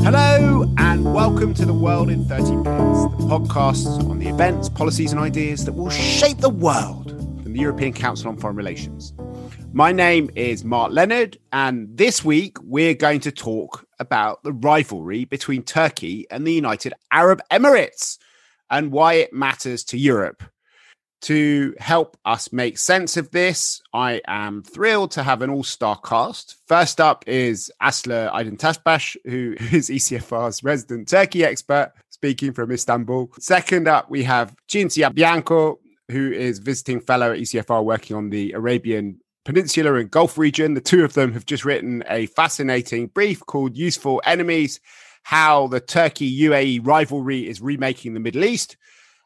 Hello, and welcome to The World in 30 Minutes, the podcast on the events, policies, and ideas that will shape the world from the European Council on Foreign Relations. My name is Mark Leonard, and this week we're going to talk about the rivalry between Turkey and the United Arab Emirates and why it matters to Europe. To help us make sense of this, I am thrilled to have an all star cast. First up is Aslı Aydın Taşbaş, who is ECFR's resident Turkey expert, speaking from Istanbul. Second up, we have Cinzia Bianco, who is visiting fellow at ECFR working on the Arabian Peninsula and Gulf region. The two of them have just written a fascinating brief called Useful Enemies How the Turkey UAE Rivalry is Remaking the Middle East.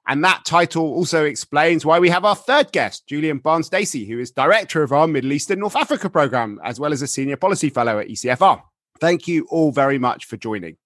And that title also explains why we have our third guest, Julian Barnes Dacey, who is director of our Middle East and North Africa program, as well as a senior policy fellow at ECFR. Thank you all very much for joining.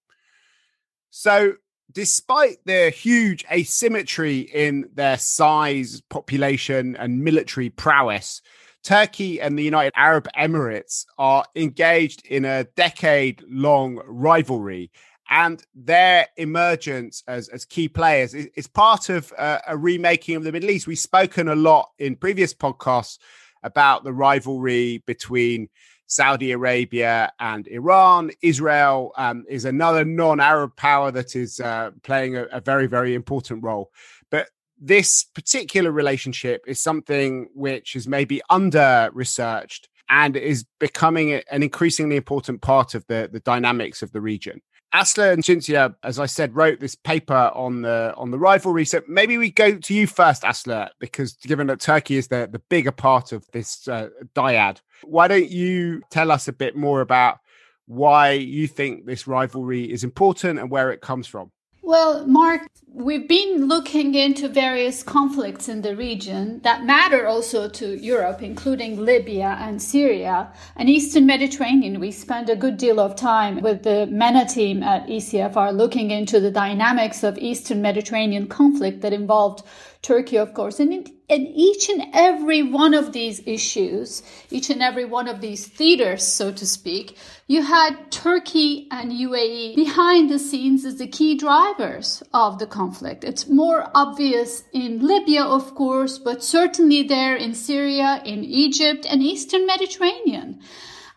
So, despite the huge asymmetry in their size, population, and military prowess, Turkey and the United Arab Emirates are engaged in a decade long rivalry and their emergence as, as key players is, is part of uh, a remaking of the Middle East. We've spoken a lot in previous podcasts about the rivalry between Saudi Arabia and Iran. Israel um, is another non Arab power that is uh, playing a, a very, very important role. But this particular relationship is something which is maybe under researched and is becoming an increasingly important part of the, the dynamics of the region. Aslı and Cinzia, as I said, wrote this paper on the on the rivalry. So maybe we go to you first, Aslı, because given that Turkey is the, the bigger part of this uh, dyad, why don't you tell us a bit more about why you think this rivalry is important and where it comes from? Well, Mark, we've been looking into various conflicts in the region that matter also to Europe, including Libya and Syria and Eastern Mediterranean. We spent a good deal of time with the MENA team at ECFR looking into the dynamics of Eastern Mediterranean conflict that involved Turkey, of course. And in, each and every one of these issues, each and every one of these theaters, so to speak, you had Turkey and UAE behind the scenes as the key drivers of the conflict. It's more obvious in Libya, of course, but certainly there in Syria, in Egypt, and Eastern Mediterranean.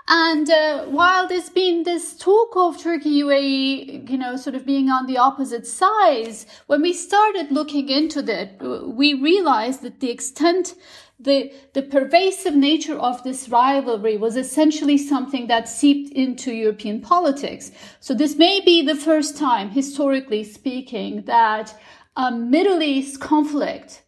And uh, while there's been this talk of Turkey UAE, you know, sort of being on the opposite sides, when we started looking into that, we realized that the extent, the, the pervasive nature of this rivalry was essentially something that seeped into European politics. So this may be the first time, historically speaking, that a Middle East conflict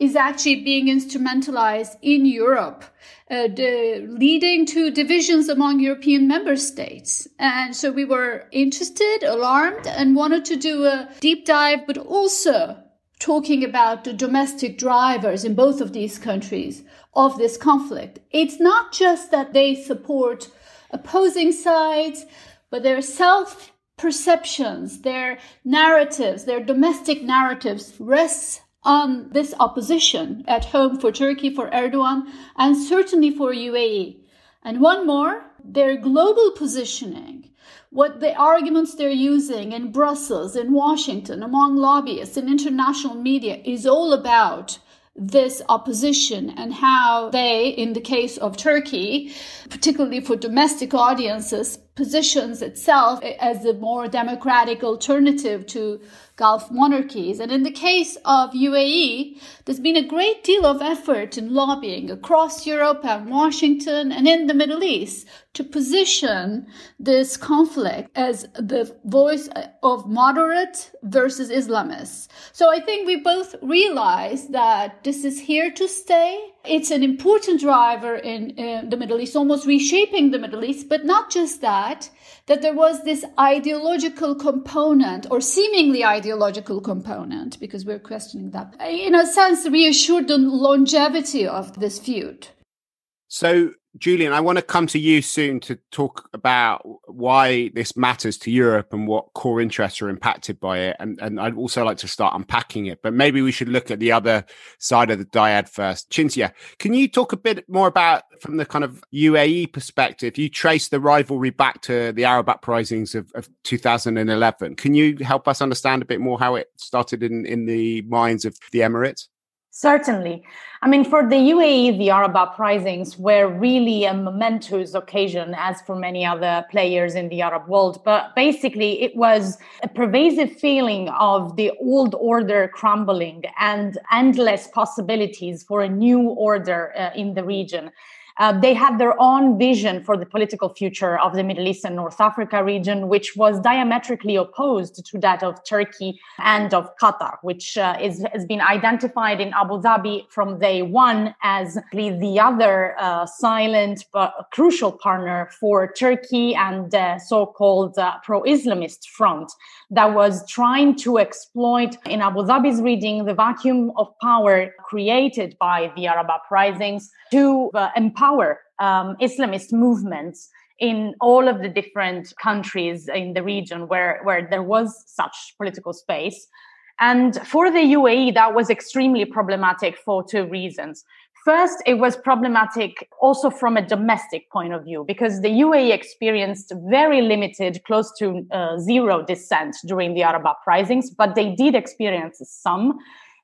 is actually being instrumentalized in Europe, uh, the, leading to divisions among European member states. And so we were interested, alarmed, and wanted to do a deep dive, but also talking about the domestic drivers in both of these countries of this conflict. It's not just that they support opposing sides, but their self perceptions, their narratives, their domestic narratives rests on this opposition at home for Turkey, for Erdogan, and certainly for UAE. And one more, their global positioning, what the arguments they're using in Brussels, in Washington, among lobbyists, in international media is all about this opposition and how they, in the case of Turkey, particularly for domestic audiences, positions itself as a more democratic alternative to Gulf monarchies. And in the case of UAE, there's been a great deal of effort in lobbying across Europe and Washington and in the Middle East to position this conflict as the voice of moderate versus Islamists. So I think we both realize that this is here to stay. It's an important driver in, in the Middle East, almost reshaping the Middle East, but not just that that there was this ideological component or seemingly ideological component, because we're questioning that, in a sense, reassured the longevity of this feud. So, Julian, I want to come to you soon to talk about why this matters to Europe and what core interests are impacted by it. And, and I'd also like to start unpacking it, but maybe we should look at the other side of the dyad first. Cinzia, can you talk a bit more about, from the kind of UAE perspective, you trace the rivalry back to the Arab uprisings of, of 2011. Can you help us understand a bit more how it started in, in the minds of the Emirates? Certainly. I mean, for the UAE, the Arab uprisings were really a momentous occasion, as for many other players in the Arab world. But basically, it was a pervasive feeling of the old order crumbling and endless possibilities for a new order uh, in the region. Uh, they had their own vision for the political future of the Middle East and North Africa region, which was diametrically opposed to that of Turkey and of Qatar, which uh, is, has been identified in Abu Dhabi from day one as the other uh, silent but crucial partner for Turkey and the so-called uh, pro-Islamist front that was trying to exploit, in Abu Dhabi's reading, the vacuum of power created by the Arab uprisings to uh, empower um, Islamist movements in all of the different countries in the region where, where there was such political space. And for the UAE, that was extremely problematic for two reasons. First, it was problematic also from a domestic point of view because the UAE experienced very limited, close to uh, zero dissent during the Arab uprisings, but they did experience some.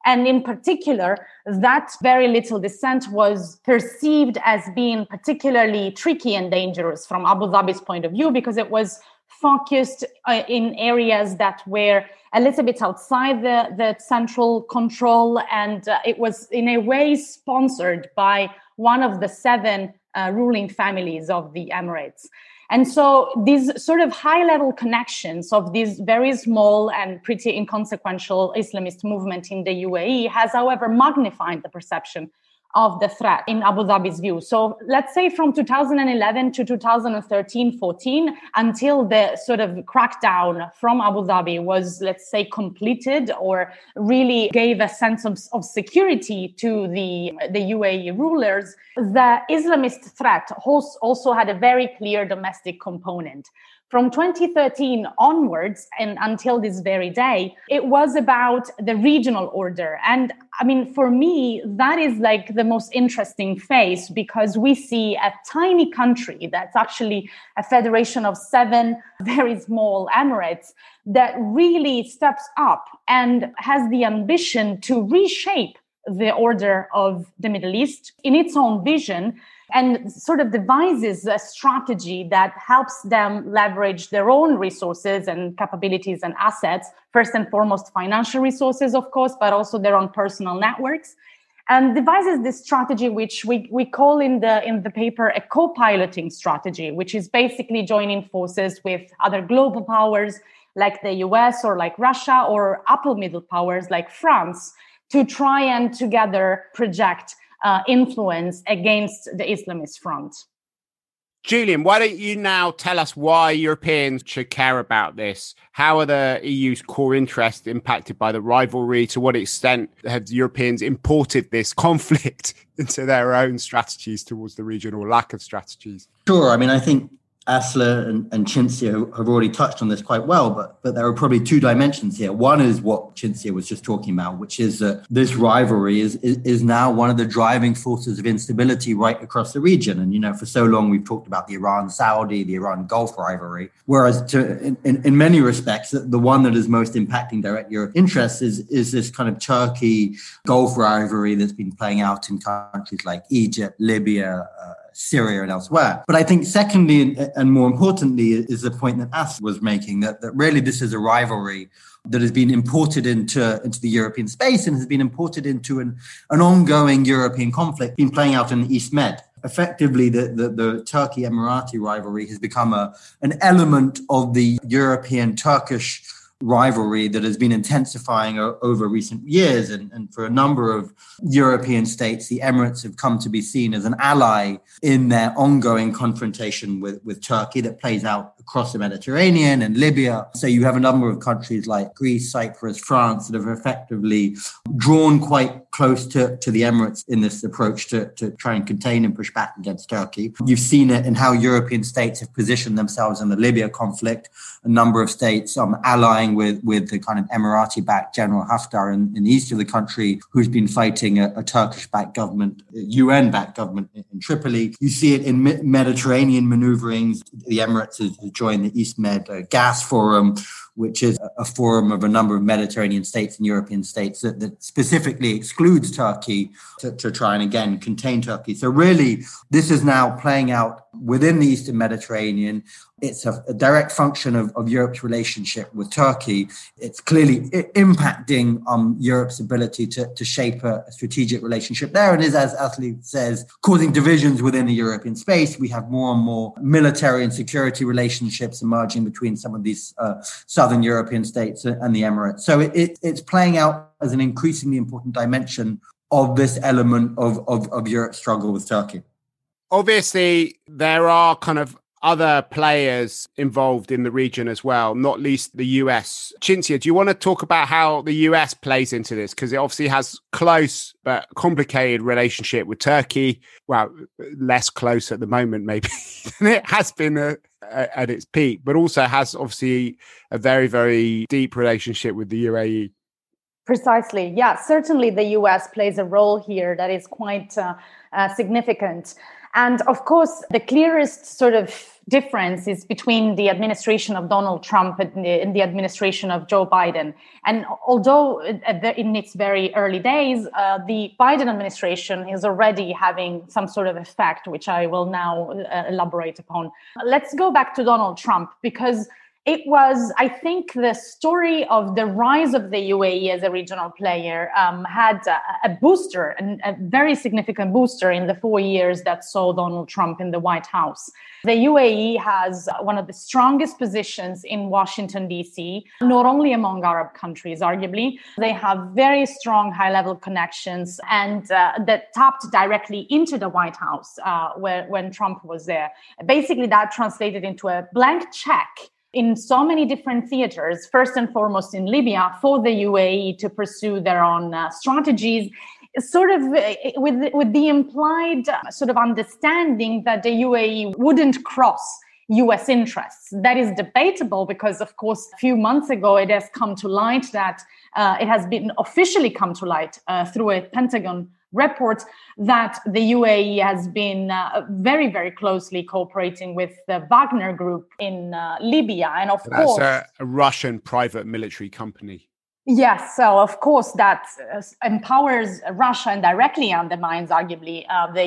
And in particular, that very little dissent was perceived as being particularly tricky and dangerous from Abu Dhabi's point of view because it was focused uh, in areas that were a little bit outside the, the central control. And uh, it was, in a way, sponsored by one of the seven uh, ruling families of the Emirates. And so these sort of high level connections of this very small and pretty inconsequential Islamist movement in the UAE has, however, magnified the perception of the threat in Abu Dhabi's view. So let's say from 2011 to 2013 14 until the sort of crackdown from Abu Dhabi was, let's say, completed or really gave a sense of, of security to the, the UAE rulers, the Islamist threat also had a very clear domestic component. From 2013 onwards and until this very day, it was about the regional order. And I mean, for me, that is like the most interesting phase because we see a tiny country that's actually a federation of seven very small emirates that really steps up and has the ambition to reshape the order of the Middle East in its own vision and sort of devises a strategy that helps them leverage their own resources and capabilities and assets. First and foremost financial resources of course but also their own personal networks. And devises this strategy which we, we call in the in the paper a co-piloting strategy which is basically joining forces with other global powers like the US or like Russia or upper middle powers like France to try and together project uh, influence against the Islamist front. Julian, why don't you now tell us why Europeans should care about this? How are the EU's core interests impacted by the rivalry? To what extent have Europeans imported this conflict into their own strategies towards the region or lack of strategies? Sure. I mean, I think Asli and, and have already touched on this quite well, but but there are probably two dimensions here. One is what Cinzia was just talking about, which is that this rivalry is, is, is now one of the driving forces of instability right across the region. And you know, for so long we've talked about the Iran-Saudi, the Iran-Gulf rivalry, whereas to, in, in, in many respects, the one that is most impacting direct Europe interests is is this kind of Turkey Gulf rivalry that's been playing out in countries like Egypt, Libya. Uh, Syria and elsewhere. But I think, secondly, and more importantly, is the point that As was making that, that really this is a rivalry that has been imported into, into the European space and has been imported into an, an ongoing European conflict, been playing out in the East Med effectively the, the, the, Turkey Emirati rivalry has become a, an element of the European Turkish rivalry that has been intensifying over recent years. And, and, for a number of European states, the Emirates have come to be seen as an ally in their ongoing confrontation with, with Turkey that plays out across the Mediterranean and Libya. So you have a number of countries like Greece, Cyprus, France that have effectively drawn quite close to, to the Emirates in this approach to, to try and contain and push back against Turkey. You've seen it in how European states have positioned themselves in the Libya conflict. A number of states um, allying with, with the kind of Emirati backed General Haftar in, in the east of the country, who's been fighting a, a Turkish backed government, UN backed government in Tripoli. You see it in Mediterranean maneuverings. The Emirates has joined the East Med uh, Gas Forum, which is a forum of a number of Mediterranean states and European states that, that specifically excludes Turkey to, to, try and again contain Turkey. So, really, this is now playing out within the Eastern Mediterranean. It's a, a direct function of, of, Europe's relationship with Turkey. It's clearly I- impacting um, Europe's ability to, to shape a, a, strategic relationship there. And is, as Asli says, causing divisions within the European space. We have more and more military and security relationships emerging between some of these uh, southern European states and the Emirates. So it, it, it's playing out as an increasingly important dimension of this element of, of, of Europe's struggle with Turkey obviously there are kind of other players involved in the region as well, not least the US. Cinzia, do you want to talk about how the US plays into this? Because it obviously has close but complicated relationship with Turkey. Well, less close at the moment, maybe than it has been uh, at its peak, but also has obviously a very, very deep relationship with the UAE. Precisely. Yeah, certainly the US plays a role here that is quite uh, uh, significant. And of course, the clearest sort of difference is between the administration of Donald Trump and the, and the administration of Joe Biden. And although in its very early days, uh, the Biden administration is already having some sort of effect, which I will now uh, elaborate upon. Let's go back to Donald Trump because it was, I think, the story of the rise of the UAE as a regional player um, had a, a booster, a, a very significant booster in the four years that saw Donald Trump in the White House. The UAE has one of the strongest positions in Washington, D.C., not only among Arab countries, arguably. They have very strong high level connections and uh, that tapped directly into the White House uh, where, when Trump was there. Basically, that translated into a blank check in so many different theaters, first and foremost in Libya, for the UAE to pursue their own uh, strategies, sort of uh, with, with the implied uh, sort of understanding that the UAE wouldn't cross US interests. That is debatable because, of course, a few months ago it has come to light that uh, it has been officially come to light uh, through a Pentagon reports that the UAE has been uh, very, very closely cooperating with the Wagner Group in uh, Libya. And of That's course, a, a, Russian private military company. Yes, so of course that uh, empowers Russia and directly undermines, arguably, uh, the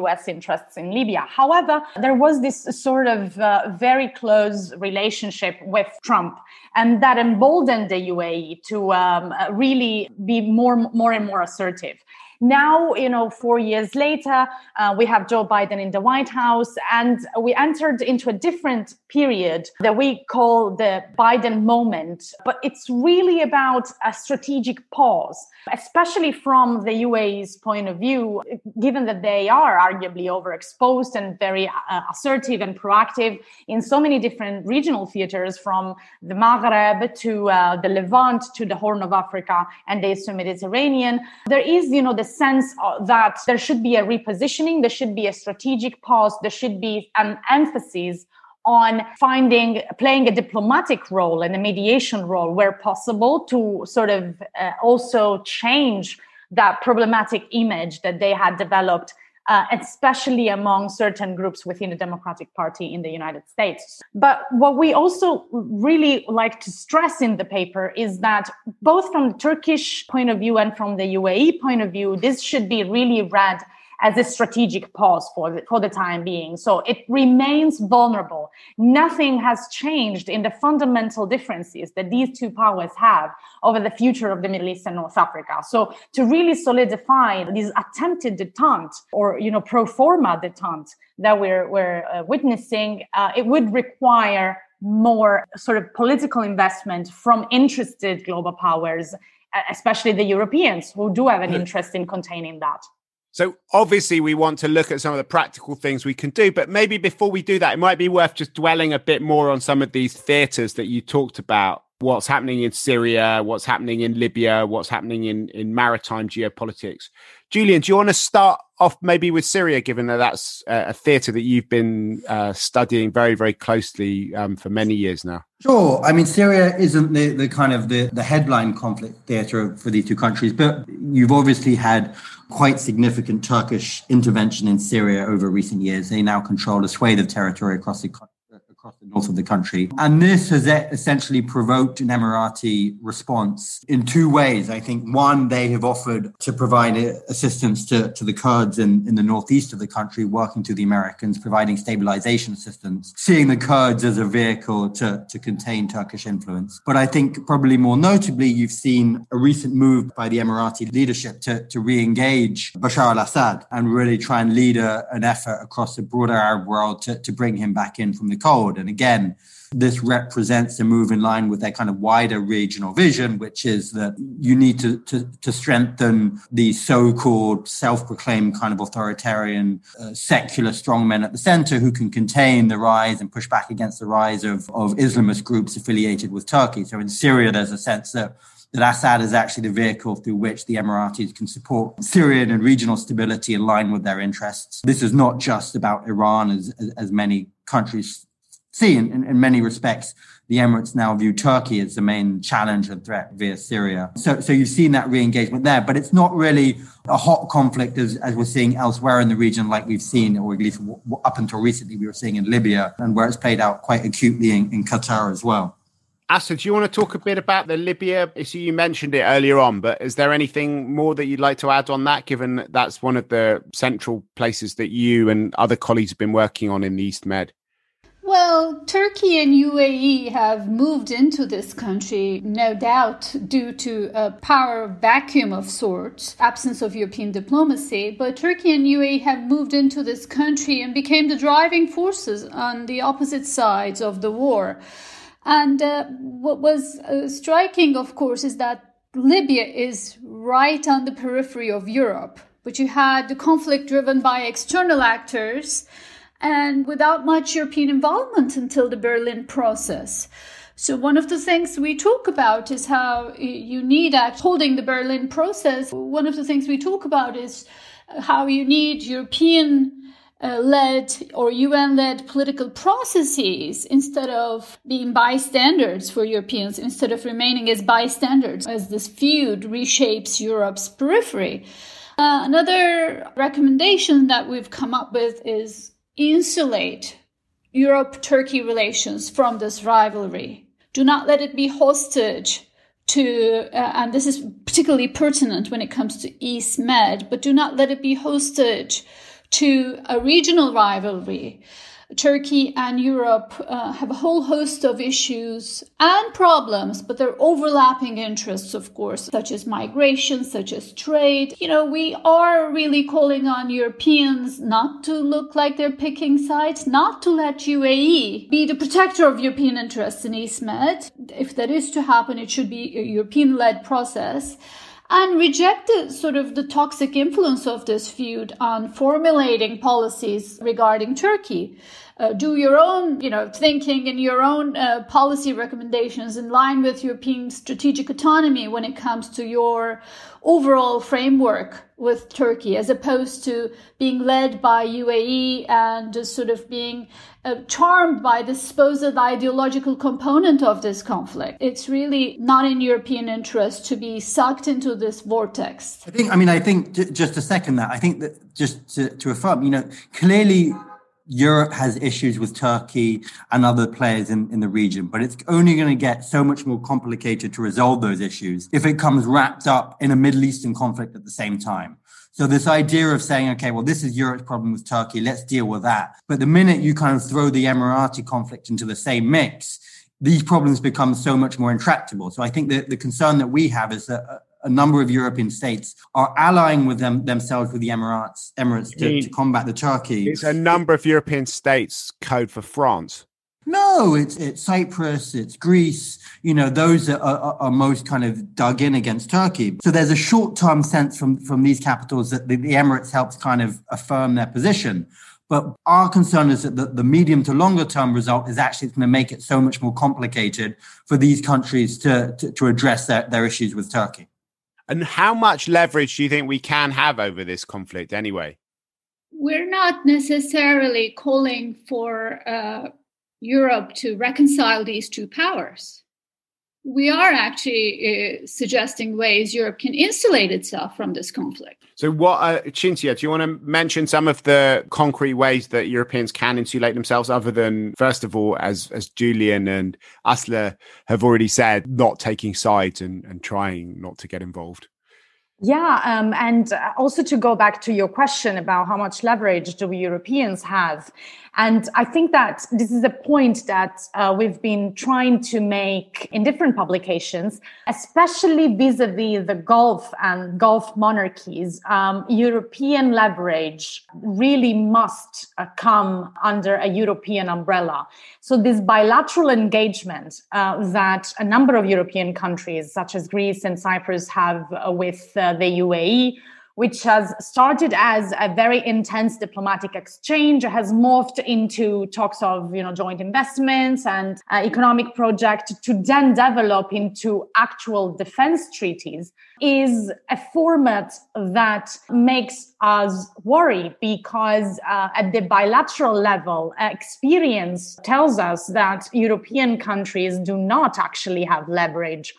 US interests in Libya. However, there was this sort of uh, very close relationship with Trump, and that emboldened the UAE to um, really be more, more and more assertive. Now, you know, four years later, uh, we have Joe Biden in the White House, and we entered into a different period that we call the Biden moment. But it's really about a strategic pause, especially from the UAE's point of view, given that they are arguably overexposed and very uh, assertive and proactive in so many different regional theaters, from the Maghreb to uh, the Levant to the Horn of Africa and the Eastern Mediterranean. There is, you know, the sense that there should be a repositioning, there should be a strategic pause, there should be an emphasis on finding playing a diplomatic role and a mediation role where possible to sort of uh, also change that problematic image that they had developed uh, especially among certain groups within the Democratic Party in the United States. But what we also really like to stress in the paper is that both from the Turkish point of view and from the UAE point of view, this should be really read as a strategic pause for the, for the time being. So it remains vulnerable. Nothing has changed in the fundamental differences that these two powers have over the future of the Middle East and North Africa. So to really solidify this attempted detente or, you know, pro forma detente that we're, we're uh, witnessing, uh, it would require more sort of political investment from interested global powers, especially the Europeans who do have an interest in containing that. So obviously we want to look at some of the practical things we can do, but maybe before we do that, it might be worth just dwelling a bit more on some of these theaters that you talked about. What's happening in Syria, what's happening in Libya, what's happening in, in maritime geopolitics. Julian, do you want to start off maybe with Syria, given that that's a theatre that you've been uh, studying very, very closely um, for many years now? Sure. I mean, Syria isn't the, the kind of the, the headline conflict theatre for these two countries, but you've obviously had quite significant Turkish intervention in Syria over recent years. They now control a swathe of territory across the across the north of the country. And this has essentially provoked an Emirati response in two ways. I think one, they have offered to provide assistance to, to the Kurds in, in the northeast of the country, working to the Americans, providing stabilization assistance, seeing the Kurds as a vehicle to, to contain Turkish influence. But I think probably more notably, you've seen a recent move by the Emirati leadership to, to re-engage Bashar al-Assad and really try and lead a, an effort across the broader Arab world to, to bring him back in from the cold. And again, this represents a move in line with their kind of wider regional vision, which is that you need to, to, to strengthen the so called self proclaimed kind of authoritarian uh, secular strongmen at the center who can contain the rise and push back against the rise of, of Islamist groups affiliated with Turkey. So in Syria, there's a sense that that Assad is actually the vehicle through which the Emiratis can support Syrian and regional stability in line with their interests. This is not just about Iran, as, as, as many countries see in, in, in, many respects the Emirates now view Turkey as the main challenge and threat via Syria. So, so you've seen that re-engagement there, but it's not really a hot conflict as, as we're seeing elsewhere in the region, like we've seen, or at least up until recently, we were seeing in Libya, and where it's played out quite acutely in, in Qatar as well. Asa, do you want to talk a bit about the Libya issue? You mentioned it earlier on, but is there anything more that you'd like to add on that, given that that's one of the central places that you and other colleagues have been working on in the East Med? Well, Turkey and UAE have moved into this country, no doubt, due to a power vacuum of sorts, absence of European diplomacy. But Turkey and UAE have moved into this country and became the driving forces on the opposite sides of the war. And uh, what was uh, striking, of course, is that Libya is right on the periphery of Europe, but you had the conflict driven by external actors and without much European involvement until the Berlin process. So one of the things we talk about is how you need at holding the Berlin process. One of the things we talk about is how you need European uh, led or UN led political processes instead of being bystanders for Europeans, instead of remaining as bystanders as this feud reshapes Europe's periphery. Uh, another recommendation that we've come up with is insulate Europe Turkey relations from this rivalry. Do not let it be hostage to, uh, and this is particularly pertinent when it comes to East Med, but do not let it be hostage to a regional rivalry. Turkey and Europe uh, have a whole host of issues and problems, but they're overlapping interests, of course, such as migration, such as trade. You know, we are really calling on Europeans not to look like they're picking sides, not to let UAE be the protector of European interests in East Med. If that is to happen, it should be a European led process and rejected sort of the toxic influence of this feud on formulating policies regarding Turkey. Uh, do your own, you know, thinking and your own uh, policy recommendations in line with European strategic autonomy when it comes to your overall framework with Turkey, as opposed to being led by UAE and just sort of being uh, charmed by the supposed ideological component of this conflict. It's really not in European interest to be sucked into this vortex. I think, I mean, I think just to second that, I think that just to, to affirm, you know, clearly Europe has issues with Turkey and other players in, in the region, but it's only going to get so much more complicated to resolve those issues if it comes wrapped up in a Middle Eastern conflict at the same time. So this idea of saying, okay, well, this is Europe's problem with Turkey, let's deal with that. But the minute you kind of throw the Emirati conflict into the same mix, these problems become so much more intractable. So I think that the concern that we have is that uh, a number of European states are allying with them themselves with the Emirates, Emirates to, to combat the Turkey. It's a number of European states code for France. No, it's it's Cyprus, it's Greece. You know, those are, are, are most kind of dug in against Turkey. So there's a short term sense from from these capitals that the, the Emirates helps kind of affirm their position. But our concern is that the, the medium to longer term result is actually going to make it so much more complicated for these countries to, to, to address their, their issues with Turkey. And how much leverage do you think we can have over this conflict anyway? We're not necessarily calling for uh, Europe to reconcile these two powers we are actually uh, suggesting ways Europe can insulate itself from this conflict. So, what, uh, Cinzia, do you want to mention some of the concrete ways that Europeans can insulate themselves, other than, first of all, as as Julian and Asli have already said, not taking sides and, and trying not to get involved? Yeah, um, and also to go back to your question about how much leverage do we Europeans have, and I think that this is a point that uh, we've been trying to make in different publications, especially vis-a-vis the Gulf and Gulf monarchies. Um, European leverage really must uh, come under a European umbrella. So this bilateral engagement uh, that a number of European countries, such as Greece and Cyprus, have uh, with uh, the UAE which has started as a very intense diplomatic exchange, has morphed into talks of you know joint investments and uh, economic project to then develop into actual defense treaties is a format that makes us worry because uh, at the bilateral level, experience tells us that European countries do not actually have leverage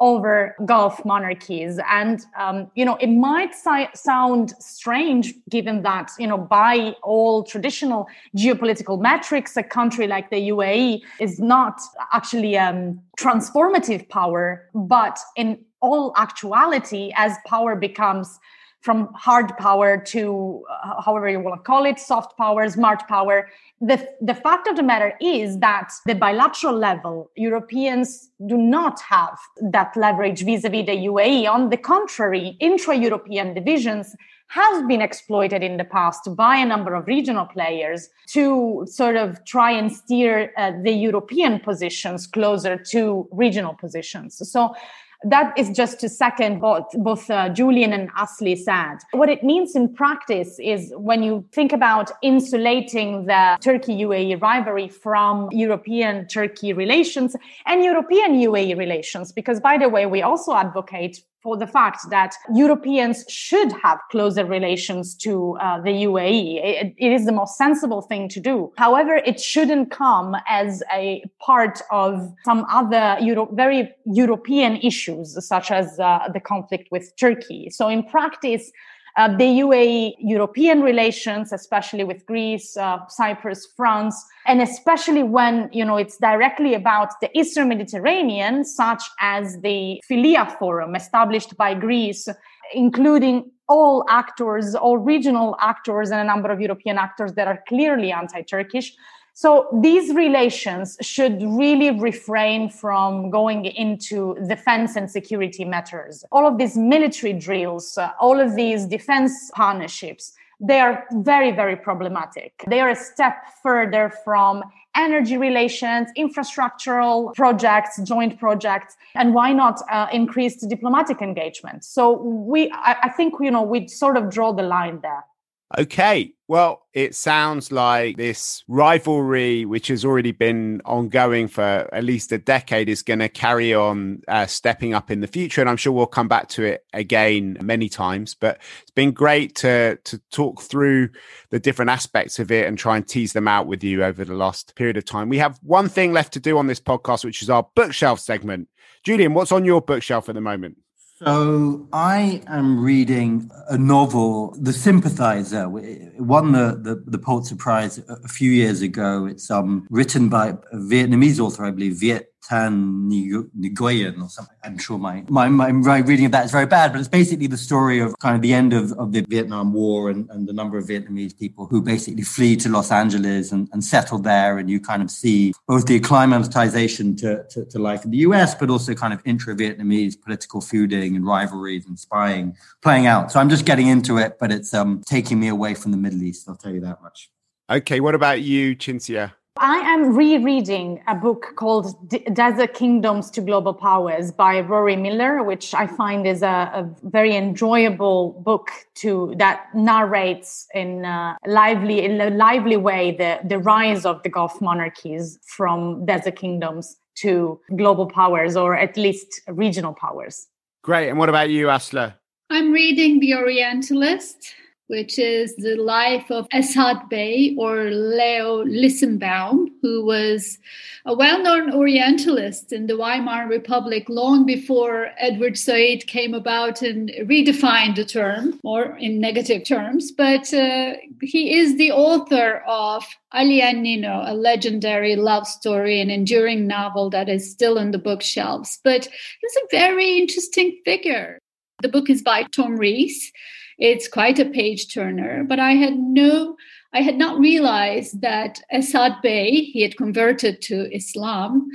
over Gulf monarchies. And, um, you know, it might si- sound strange given that, you know, by all traditional geopolitical metrics, a country like the UAE is not actually a um, transformative power, but in all actuality, as power becomes from hard power to uh, however you want to call it, soft power, smart power. The, the fact of the matter is that the bilateral level, Europeans do not have that leverage vis-a-vis the UAE. On the contrary, intra-European divisions have been exploited in the past by a number of regional players to sort of try and steer uh, the European positions closer to regional positions. So that is just to second what both uh, Julian and Asli said. What it means in practice is when you think about insulating the Turkey UAE rivalry from European Turkey relations and European UAE relations, because by the way, we also advocate for the fact that Europeans should have closer relations to uh, the UAE. It, it is the most sensible thing to do. However, it shouldn't come as a part of some other Euro- very European issues, such as uh, the conflict with Turkey. So in practice, uh, the UAE European relations, especially with Greece, uh, Cyprus, France, and especially when you know it's directly about the Eastern Mediterranean, such as the Philia Forum established by Greece, including all actors, all regional actors, and a number of European actors that are clearly anti-Turkish. So these relations should really refrain from going into defense and security matters. All of these military drills, uh, all of these defense partnerships, they are very, very problematic. They are a step further from energy relations, infrastructural projects, joint projects, and why not uh, increase diplomatic engagement? So we, I, I think, you know, we sort of draw the line there. Okay. Well, it sounds like this rivalry, which has already been ongoing for at least a decade, is going to carry on uh, stepping up in the future. And I'm sure we'll come back to it again many times. But it's been great to, to talk through the different aspects of it and try and tease them out with you over the last period of time. We have one thing left to do on this podcast, which is our bookshelf segment. Julian, what's on your bookshelf at the moment? So I am reading a novel, The Sympathizer. It won the, the, the, Pulitzer Prize a few years ago. It's um, written by a Vietnamese author, I believe, Viet Thanh Nguyen or something. I'm sure my, my, my, my, reading of that is very bad, but it's basically the story of kind of the end of, of the Vietnam War and, and the number of Vietnamese people who basically flee to Los Angeles and, and settle there. And you kind of see both the acclimatization to, to, to life in the US, but also kind of intra Vietnamese political feuding and rivalries and spying playing out. So I'm just getting into it, but it's um, taking me away from the Middle East, I'll tell you that much. Okay, what about you, Cinzia? I am rereading a book called D- Desert Kingdoms to Global Powers by Rory Miller, which I find is a, a very enjoyable book to that narrates in a lively in a lively way the, the rise of the Gulf monarchies from desert kingdoms to global powers or at least regional powers. Great. And what about you, Aslı? I'm reading The Orientalist which is the life of Esad Bey or Leo Nussimbaum, who was a well known Orientalist in the Weimar Republic long before Edward Said came about and redefined the term, or in negative terms. But uh, he is the author of Ali and Nino, a legendary love story, an enduring novel that is still in the bookshelves. But he's a very interesting figure. The book is by Tom Reiss it's quite a page turner, but I had no I had not realized that Esad Bey, he had converted to Islam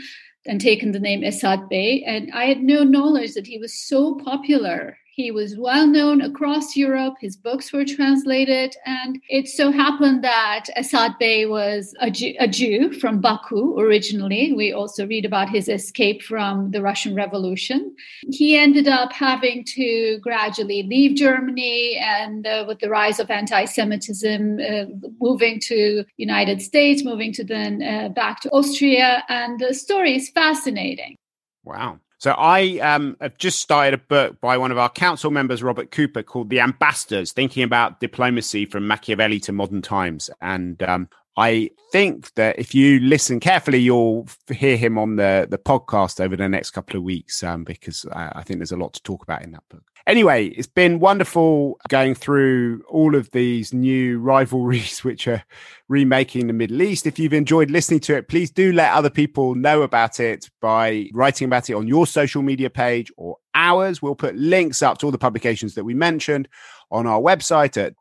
and taken the name Esad Bey, and I had no knowledge that he was so popular he was well known across Europe. His books were translated. And it so happened that Esad Bey was a Jew, a Jew, from Baku originally. We also read about his escape from the Russian Revolution. He ended up having to gradually leave Germany and uh, with the rise of anti-Semitism, uh, moving to United States, moving to then uh, back to Austria. And the story is fascinating. Wow. So I um, have just started a book by one of our council members, Robert Cooper, called "The Ambassadors: Thinking About Diplomacy from Machiavelli to Modern Times." And um, I think that if you listen carefully, you'll hear him on the the podcast over the next couple of weeks um, because I, I think there's a lot to talk about in that book. Anyway, it's been wonderful going through all of these new rivalries which are remaking the Middle East. If you've enjoyed listening to it, please do let other people know about it by writing about it on your social media page or ours. We'll put links up to all the publications that we mentioned on our website at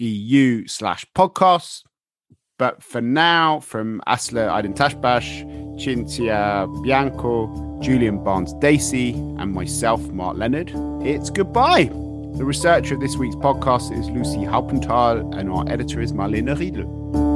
ecfr.eu slash podcasts. But for now, from Aslı Aydın Taşbaş, Cinzia Bianco, Julian Barnes Dacey, and myself, Mark Leonard, it's goodbye. The researcher of this week's podcast is Lucy Haupenthal, and our editor is Marlene Riedel.